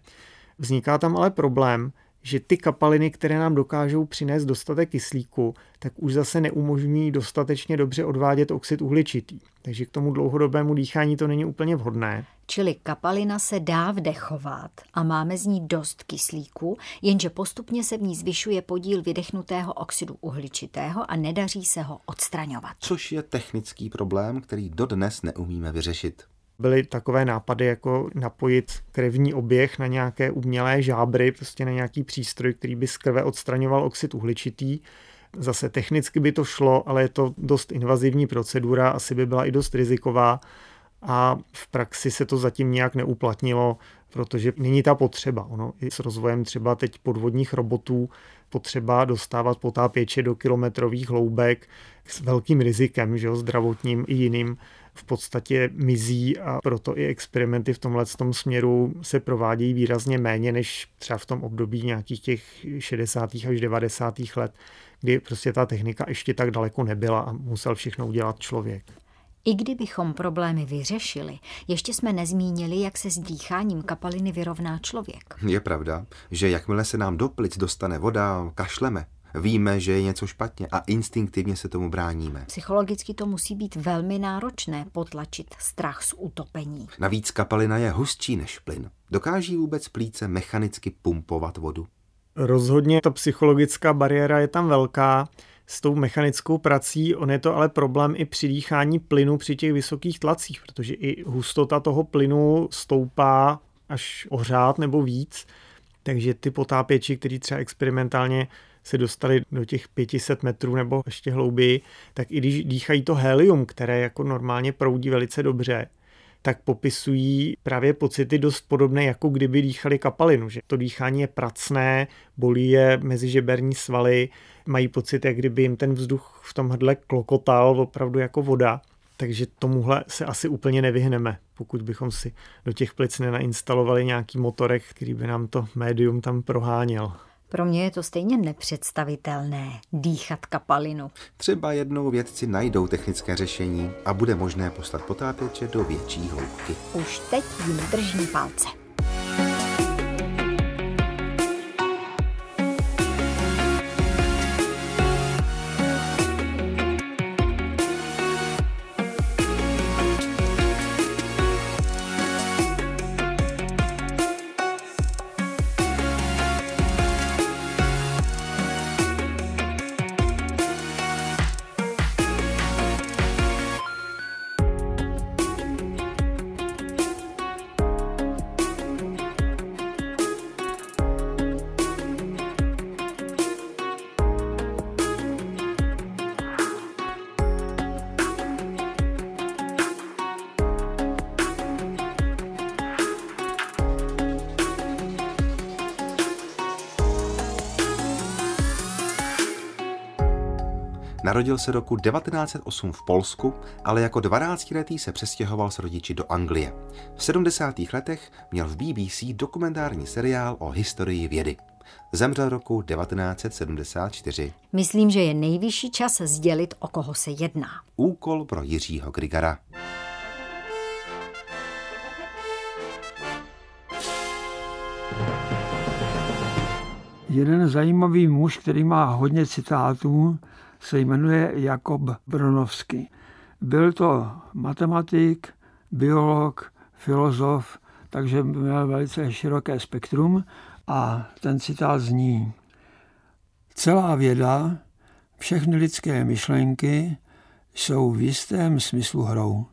Vzniká tam ale problém, že ty kapaliny, které nám dokážou přinést dostatek kyslíku, tak už zase neumožňují dostatečně dobře odvádět oxid uhličitý. Takže k tomu dlouhodobému dýchání to není úplně vhodné. Čili kapalina se dá vdechovat a máme z ní dost kyslíku, jenže postupně se v ní zvyšuje podíl vydechnutého oxidu uhličitého a nedaří se ho odstraňovat. Což je technický problém, který dodnes neumíme vyřešit. Byly takové nápady, jako napojit krevní oběh na nějaké umělé žábry, prostě na nějaký přístroj, který by z krve odstraňoval oxid uhličitý. Zase technicky by to šlo, ale je to dost invazivní procedura, asi by byla i dost riziková a v praxi se to zatím nějak neuplatnilo, protože není ta potřeba. Ono i s rozvojem třeba teď podvodních robotů potřeba dostávat potápěče do kilometrových hloubek s velkým rizikem, že jo, zdravotním i jiným, v podstatě mizí a proto i experimenty v tomhle tom směru se provádějí výrazně méně než třeba v tom období nějakých těch 60. až 90. let, kdy prostě ta technika ještě tak daleko nebyla a musel všechno udělat člověk. I kdybychom problémy vyřešili, ještě jsme nezmínili, jak se s dýcháním kapaliny vyrovná člověk. Je pravda, že jakmile se nám do plic dostane voda, kašleme. Víme, že je něco špatně a instinktivně se tomu bráníme. Psychologicky to musí být velmi náročné potlačit strach z utopení. Navíc kapalina je hustší než plyn. Dokáží vůbec plíce mechanicky pumpovat vodu? Rozhodně ta psychologická bariéra je tam velká s tou mechanickou prací. On je to ale problém i při dýchání plynu při těch vysokých tlacích, protože i hustota toho plynu stoupá až o řád nebo víc. Takže ty potápěči, kteří třeba experimentálně se dostali do těch 500 metrů nebo ještě hlouběji, tak i když dýchají to helium, které jako normálně proudí velice dobře, tak popisují právě pocity dost podobné, jako kdyby dýchali kapalinu, že to dýchání je pracné, bolí je mezižeberní svaly, mají pocit, jak kdyby jim ten vzduch v tom hrdle klokotal opravdu jako voda. Takže tomuhle se asi úplně nevyhneme, pokud bychom si do těch plic nenainstalovali nějaký motorek, který by nám to médium tam proháněl. Pro mě je to stejně nepředstavitelné dýchat kapalinu. Třeba jednou vědci najdou technické řešení a bude možné poslat potápěče do větší hloubky. Už teď jim držím palce. Narodil se roku 1908 v Polsku, ale jako 12-letý se přestěhoval s rodiči do Anglie. V 70. letech měl v BBC dokumentární seriál o historii vědy. Zemřel roku 1974. Myslím, že je nejvyšší čas sdělit, o koho se jedná. Úkol pro Jiřího Grigara. Jeden zajímavý muž, který má hodně citátů, se jmenuje Jakob Bronovský. Byl to matematik, biolog, filozof, takže měl velice široké spektrum a ten citát zní Celá věda, všechny lidské myšlenky jsou v jistém smyslu hrou.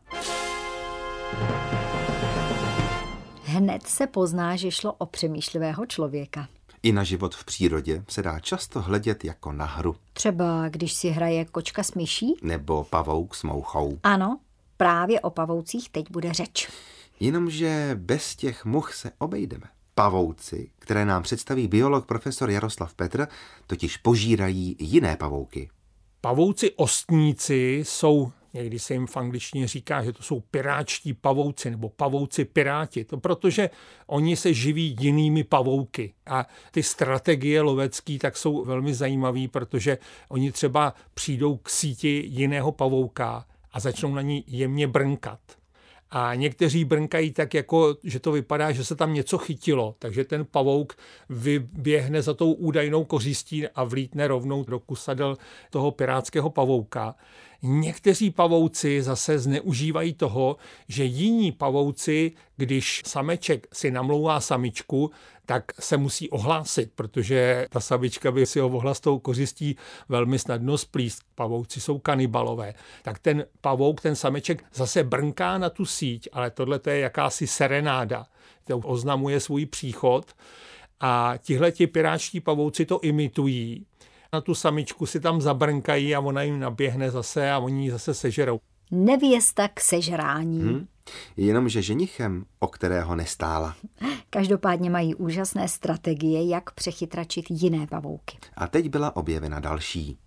Hned se pozná, že šlo o přemýšlivého člověka. I na život v přírodě se dá často hledět jako na hru. Třeba když si hraje kočka s myší? Nebo pavouk s mouchou. Ano, právě o pavoucích teď bude řeč. Jenomže bez těch much se obejdeme. Pavouci, které nám představí biolog profesor Jaroslav Petr, totiž požírají jiné pavouky. Pavouci ostníci jsou Někdy se jim v angličtině říká, že to jsou piráčtí pavouci nebo pavouci piráti. To protože oni se živí jinými pavouky. A ty strategie lovecký tak jsou velmi zajímavé, protože oni třeba přijdou k síti jiného pavouka a začnou na ní jemně brnkat. A někteří brnkají tak, jako, že to vypadá, že se tam něco chytilo. Takže ten pavouk vyběhne za tou údajnou kořistí a vlítne rovnou do kusadel toho pirátského pavouka. Někteří pavouci zase zneužívají toho, že jiní pavouci, když sameček si namlouvá samičku, tak se musí ohlásit, protože ta samička by si ho mohla s tou kořistí velmi snadno splíst. Pavouci jsou kanibalové. Tak ten pavouk, ten sameček zase brnká na tu síť, ale tohle je jakási serenáda. To oznamuje svůj příchod a tihleti piráčtí pavouci to imitují na tu samičku si tam zabrnkají a ona jim naběhne zase a oni ji zase sežerou. Nevěsta k sežrání. Hmm. Jenomže ženichem, o kterého nestála. Každopádně mají úžasné strategie, jak přechytračit jiné pavouky. A teď byla objevena další.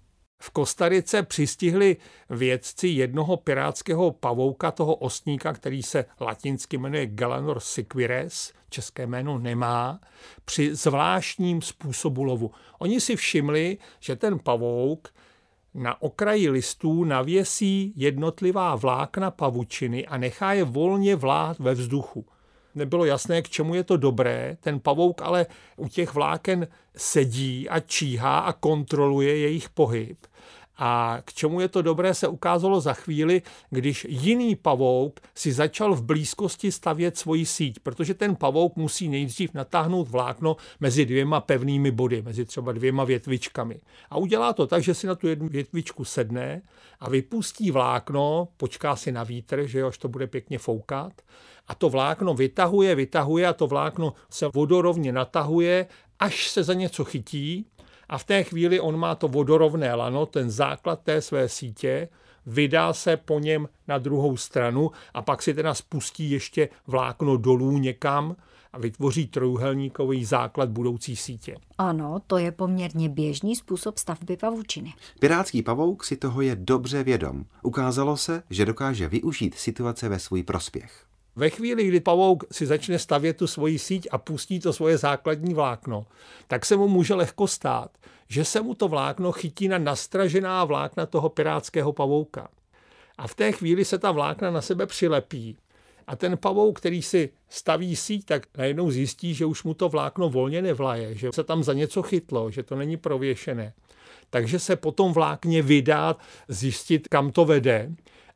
V Kostarice přistihli vědci jednoho pirátského pavouka, toho ostníka, který se latinsky jmenuje Galanor siquires, české jméno nemá, při zvláštním způsobu lovu. Oni si všimli, že ten pavouk na okraji listů navěsí jednotlivá vlákna pavučiny a nechá je volně vlát ve vzduchu. Nebylo jasné, k čemu je to dobré. Ten pavouk ale u těch vláken sedí a číhá a kontroluje jejich pohyb. A k čemu je to dobré, se ukázalo za chvíli, když jiný pavouk si začal v blízkosti stavět svoji síť, protože ten pavouk musí nejdřív natáhnout vlákno mezi dvěma pevnými body, mezi třeba dvěma větvičkami. A udělá to tak, že si na tu jednu větvičku sedne a vypustí vlákno, počká si na vítr, že jo, až to bude pěkně foukat. A to vlákno vytahuje, vytahuje a to vlákno se vodorovně natahuje, až se za něco chytí a v té chvíli on má to vodorovné lano, ten základ té své sítě, vydá se po něm na druhou stranu a pak si teda spustí ještě vlákno dolů někam a vytvoří trojuhelníkový základ budoucí sítě. Ano, to je poměrně běžný způsob stavby pavučiny. Pirátský pavouk si toho je dobře vědom. Ukázalo se, že dokáže využít situace ve svůj prospěch. Ve chvíli, kdy pavouk si začne stavět tu svoji síť a pustí to svoje základní vlákno, tak se mu může lehko stát, že se mu to vlákno chytí na nastražená vlákna toho pirátského pavouka. A v té chvíli se ta vlákna na sebe přilepí. A ten pavouk, který si staví síť, tak najednou zjistí, že už mu to vlákno volně nevlaje, že se tam za něco chytlo, že to není prověšené. Takže se potom vlákně vydá zjistit, kam to vede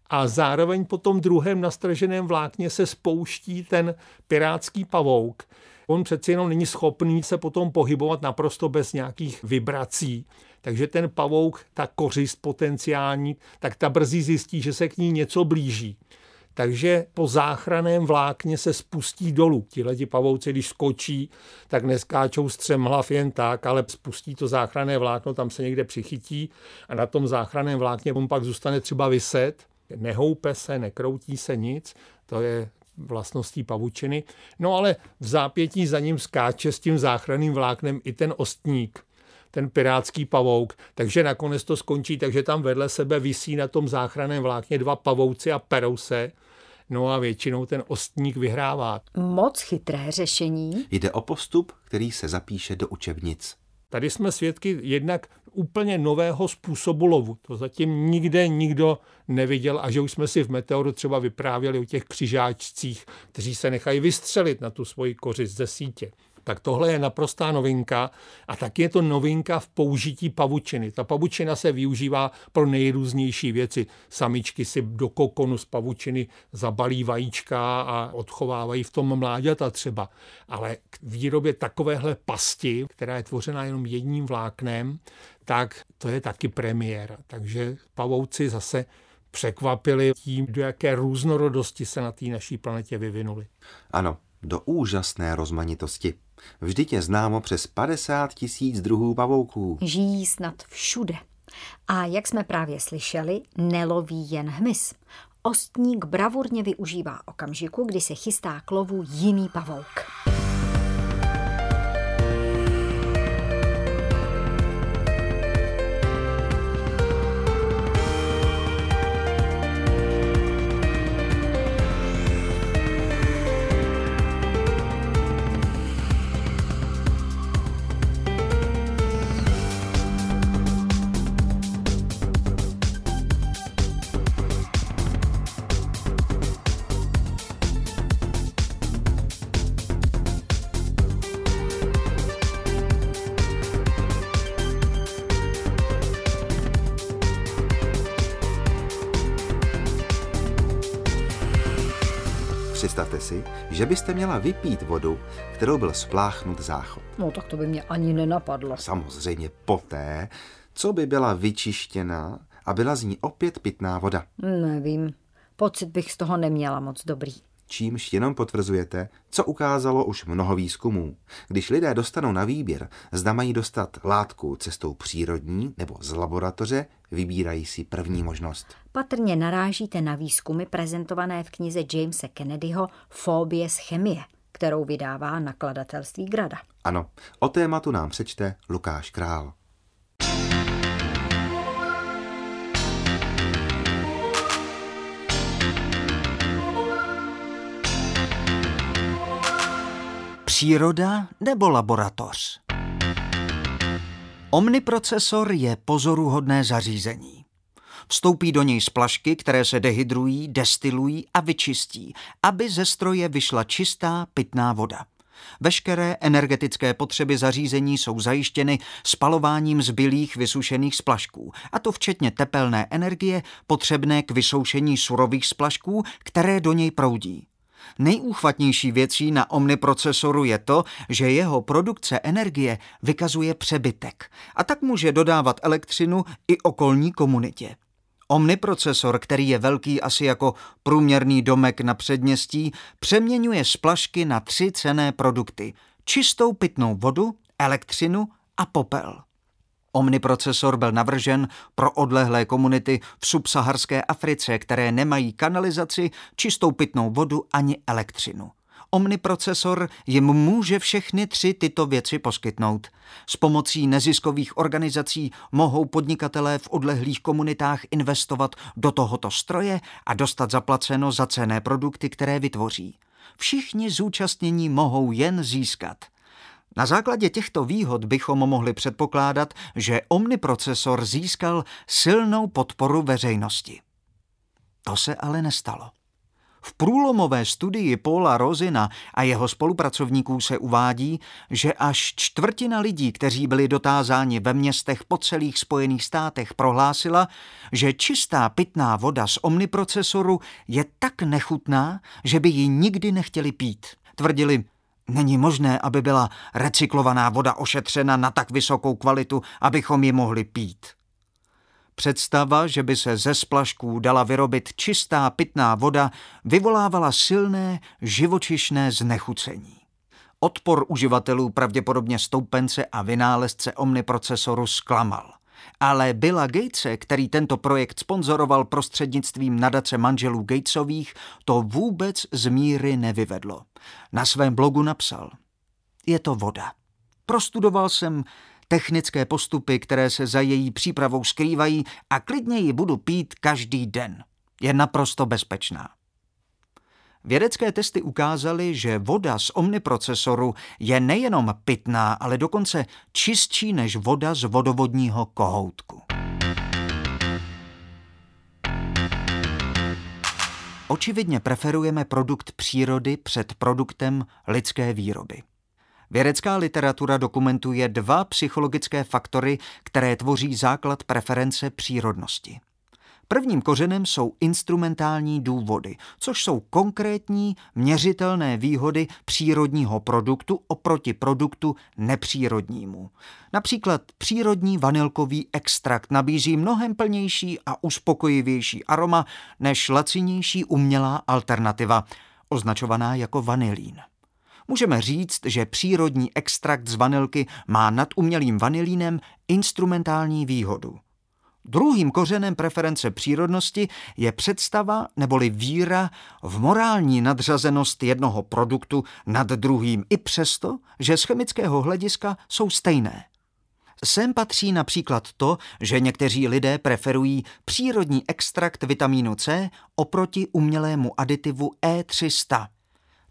a zároveň po tom druhém nastraženém vlákně se spouští ten pirátský pavouk. On přeci jenom není schopný se potom pohybovat naprosto bez nějakých vibrací. Takže ten pavouk, ta kořist potenciální, tak ta brzy zjistí, že se k ní něco blíží. Takže po záchraném vlákně se spustí dolů. Tihleti pavouci, když skočí, tak neskáčou střemhlav jen tak, ale spustí to záchranné vlákno, tam se někde přichytí a na tom záchranném vlákně on pak zůstane třeba vyset nehoupe se, nekroutí se nic, to je vlastností pavučiny. No ale v zápětí za ním skáče s tím záchranným vláknem i ten ostník, ten pirátský pavouk, takže nakonec to skončí, takže tam vedle sebe visí na tom záchranném vlákně dva pavouci a perou se, No a většinou ten ostník vyhrává. Moc chytré řešení. Jde o postup, který se zapíše do učebnic. Tady jsme svědky jednak úplně nového způsobu lovu. To zatím nikde nikdo neviděl a že už jsme si v Meteoru třeba vyprávěli o těch křižáčcích, kteří se nechají vystřelit na tu svoji kořist ze sítě. Tak tohle je naprostá novinka a taky je to novinka v použití pavučiny. Ta pavučina se využívá pro nejrůznější věci. Samičky si do kokonu z pavučiny zabalí vajíčka a odchovávají v tom mláďata třeba. Ale k výrobě takovéhle pasti, která je tvořena jenom jedním vláknem, tak to je taky premiéra. Takže pavouci zase překvapili tím, do jaké různorodosti se na té naší planetě vyvinuli. Ano, do úžasné rozmanitosti. Vždyť je známo přes 50 tisíc druhů pavouků. Žijí snad všude. A jak jsme právě slyšeli, neloví jen hmyz. Ostník bravurně využívá okamžiku, kdy se chystá k lovu jiný pavouk. Že byste měla vypít vodu, kterou byl spláchnut záchod. No tak to by mě ani nenapadlo. Samozřejmě poté, co by byla vyčištěna a byla z ní opět pitná voda. Nevím. Pocit bych z toho neměla moc dobrý. Čímž jenom potvrzujete, co ukázalo už mnoho výzkumů. Když lidé dostanou na výběr, zda mají dostat látku cestou přírodní nebo z laboratoře, vybírají si první možnost. Patrně narážíte na výzkumy prezentované v knize Jamesa Kennedyho Fóbie z chemie, kterou vydává nakladatelství Grada. Ano, o tématu nám přečte Lukáš Král. Příroda nebo laboratoř? Omniprocesor je pozoruhodné zařízení. Vstoupí do něj splašky, které se dehydrují, destilují a vyčistí, aby ze stroje vyšla čistá pitná voda. Veškeré energetické potřeby zařízení jsou zajištěny spalováním zbylých vysušených splašků, a to včetně tepelné energie potřebné k vysoušení surových splašků, které do něj proudí. Nejúchvatnější věcí na omniprocesoru je to, že jeho produkce energie vykazuje přebytek a tak může dodávat elektřinu i okolní komunitě. Omniprocesor, který je velký asi jako průměrný domek na předměstí, přeměňuje splašky na tři cené produkty. Čistou pitnou vodu, elektřinu a popel. Omniprocesor byl navržen pro odlehlé komunity v subsaharské Africe, které nemají kanalizaci, čistou pitnou vodu ani elektřinu. Omniprocesor jim může všechny tři tyto věci poskytnout. S pomocí neziskových organizací mohou podnikatelé v odlehlých komunitách investovat do tohoto stroje a dostat zaplaceno za cené produkty, které vytvoří. Všichni zúčastnění mohou jen získat. Na základě těchto výhod bychom mohli předpokládat, že omniprocesor získal silnou podporu veřejnosti. To se ale nestalo. V průlomové studii Paula Rozina a jeho spolupracovníků se uvádí, že až čtvrtina lidí, kteří byli dotázáni ve městech po celých Spojených státech, prohlásila, že čistá pitná voda z omniprocesoru je tak nechutná, že by ji nikdy nechtěli pít. Tvrdili, Není možné, aby byla recyklovaná voda ošetřena na tak vysokou kvalitu, abychom ji mohli pít. Představa, že by se ze splašků dala vyrobit čistá pitná voda, vyvolávala silné živočišné znechucení. Odpor uživatelů pravděpodobně stoupence a vynálezce omniprocesoru zklamal. Ale Billa Gatese, který tento projekt sponzoroval prostřednictvím nadace manželů Gatesových, to vůbec z míry nevyvedlo. Na svém blogu napsal Je to voda. Prostudoval jsem technické postupy, které se za její přípravou skrývají a klidně ji budu pít každý den. Je naprosto bezpečná. Vědecké testy ukázaly, že voda z omniprocesoru je nejenom pitná, ale dokonce čistší než voda z vodovodního kohoutku. Očividně preferujeme produkt přírody před produktem lidské výroby. Vědecká literatura dokumentuje dva psychologické faktory, které tvoří základ preference přírodnosti. Prvním kořenem jsou instrumentální důvody, což jsou konkrétní, měřitelné výhody přírodního produktu oproti produktu nepřírodnímu. Například přírodní vanilkový extrakt nabízí mnohem plnější a uspokojivější aroma než lacinější umělá alternativa, označovaná jako vanilín. Můžeme říct, že přírodní extrakt z vanilky má nad umělým vanilínem instrumentální výhodu. Druhým kořenem preference přírodnosti je představa neboli víra v morální nadřazenost jednoho produktu nad druhým i přesto, že z chemického hlediska jsou stejné. Sem patří například to, že někteří lidé preferují přírodní extrakt vitamínu C oproti umělému aditivu E300.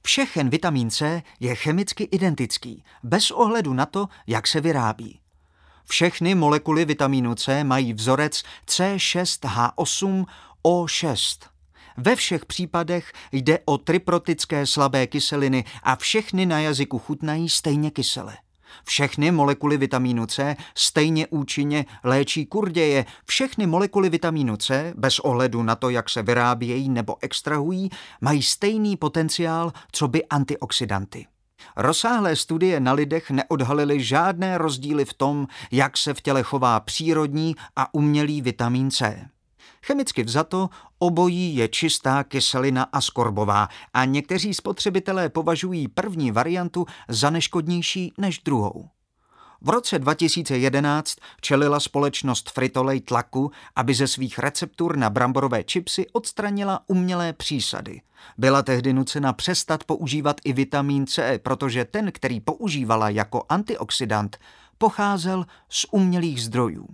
Všechen vitamin C je chemicky identický, bez ohledu na to, jak se vyrábí. Všechny molekuly vitamínu C mají vzorec C6H8O6. Ve všech případech jde o triprotické slabé kyseliny a všechny na jazyku chutnají stejně kysele. Všechny molekuly vitamínu C stejně účinně léčí kurděje. Všechny molekuly vitamínu C, bez ohledu na to, jak se vyrábějí nebo extrahují, mají stejný potenciál, co by antioxidanty. Rozsáhlé studie na lidech neodhalily žádné rozdíly v tom, jak se v těle chová přírodní a umělý vitamin C. Chemicky vzato obojí je čistá kyselina askorbová a někteří spotřebitelé považují první variantu za neškodnější než druhou. V roce 2011 čelila společnost Fritolej tlaku, aby ze svých receptur na bramborové čipsy odstranila umělé přísady. Byla tehdy nucena přestat používat i vitamin C, protože ten, který používala jako antioxidant, pocházel z umělých zdrojů.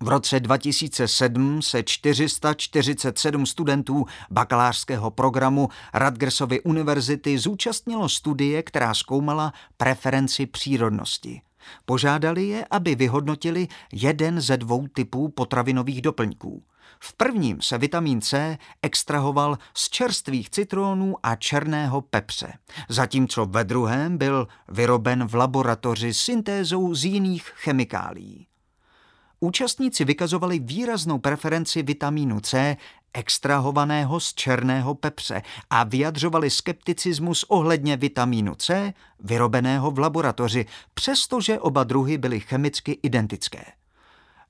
V roce 2007 se 447 studentů bakalářského programu Radgersovy univerzity zúčastnilo studie, která zkoumala preferenci přírodnosti. Požádali je, aby vyhodnotili jeden ze dvou typů potravinových doplňků. V prvním se vitamin C extrahoval z čerstvých citronů a černého pepře, zatímco ve druhém byl vyroben v laboratoři syntézou z jiných chemikálií. Účastníci vykazovali výraznou preferenci vitamínu C extrahovaného z černého pepře a vyjadřovali skepticismus ohledně vitamínu C vyrobeného v laboratoři, přestože oba druhy byly chemicky identické.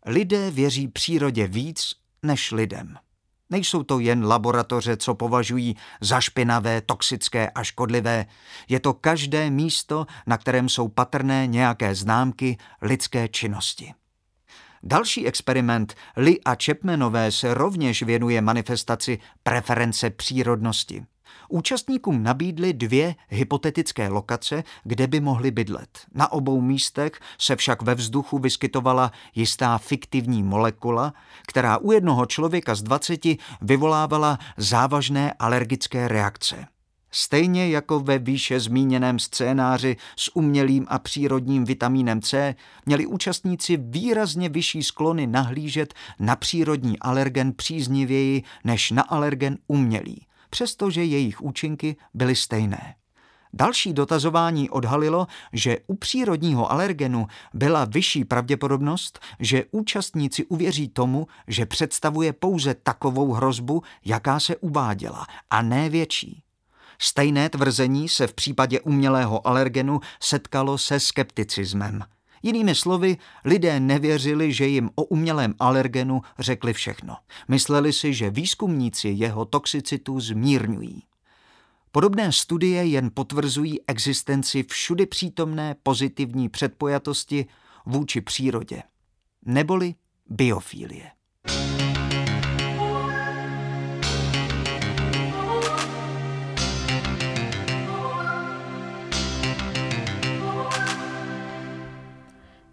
Lidé věří přírodě víc než lidem. Nejsou to jen laboratoře, co považují za špinavé, toxické a škodlivé. Je to každé místo, na kterém jsou patrné nějaké známky lidské činnosti. Další experiment Lee a Chapmanové se rovněž věnuje manifestaci preference přírodnosti. Účastníkům nabídli dvě hypotetické lokace, kde by mohli bydlet. Na obou místech se však ve vzduchu vyskytovala jistá fiktivní molekula, která u jednoho člověka z 20 vyvolávala závažné alergické reakce. Stejně jako ve výše zmíněném scénáři s umělým a přírodním vitamínem C, měli účastníci výrazně vyšší sklony nahlížet na přírodní alergen příznivěji než na alergen umělý, přestože jejich účinky byly stejné. Další dotazování odhalilo, že u přírodního alergenu byla vyšší pravděpodobnost, že účastníci uvěří tomu, že představuje pouze takovou hrozbu, jaká se uváděla, a ne větší. Stejné tvrzení se v případě umělého alergenu setkalo se skepticismem. Jinými slovy, lidé nevěřili, že jim o umělém alergenu řekli všechno. Mysleli si, že výzkumníci jeho toxicitu zmírňují. Podobné studie jen potvrzují existenci všudy přítomné pozitivní předpojatosti vůči přírodě, neboli biofílie.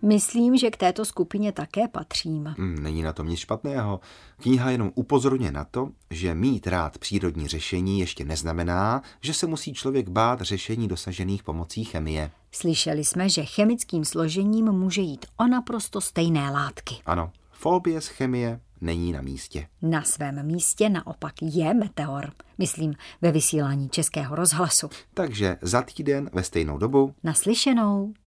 Myslím, že k této skupině také patřím. Hmm, není na tom nic špatného. Kniha jenom upozorňuje na to, že mít rád přírodní řešení ještě neznamená, že se musí člověk bát řešení dosažených pomocí chemie. Slyšeli jsme, že chemickým složením může jít o naprosto stejné látky. Ano, fobie z chemie není na místě. Na svém místě naopak je meteor. Myslím ve vysílání Českého rozhlasu. Takže za týden ve stejnou dobu. Naslyšenou.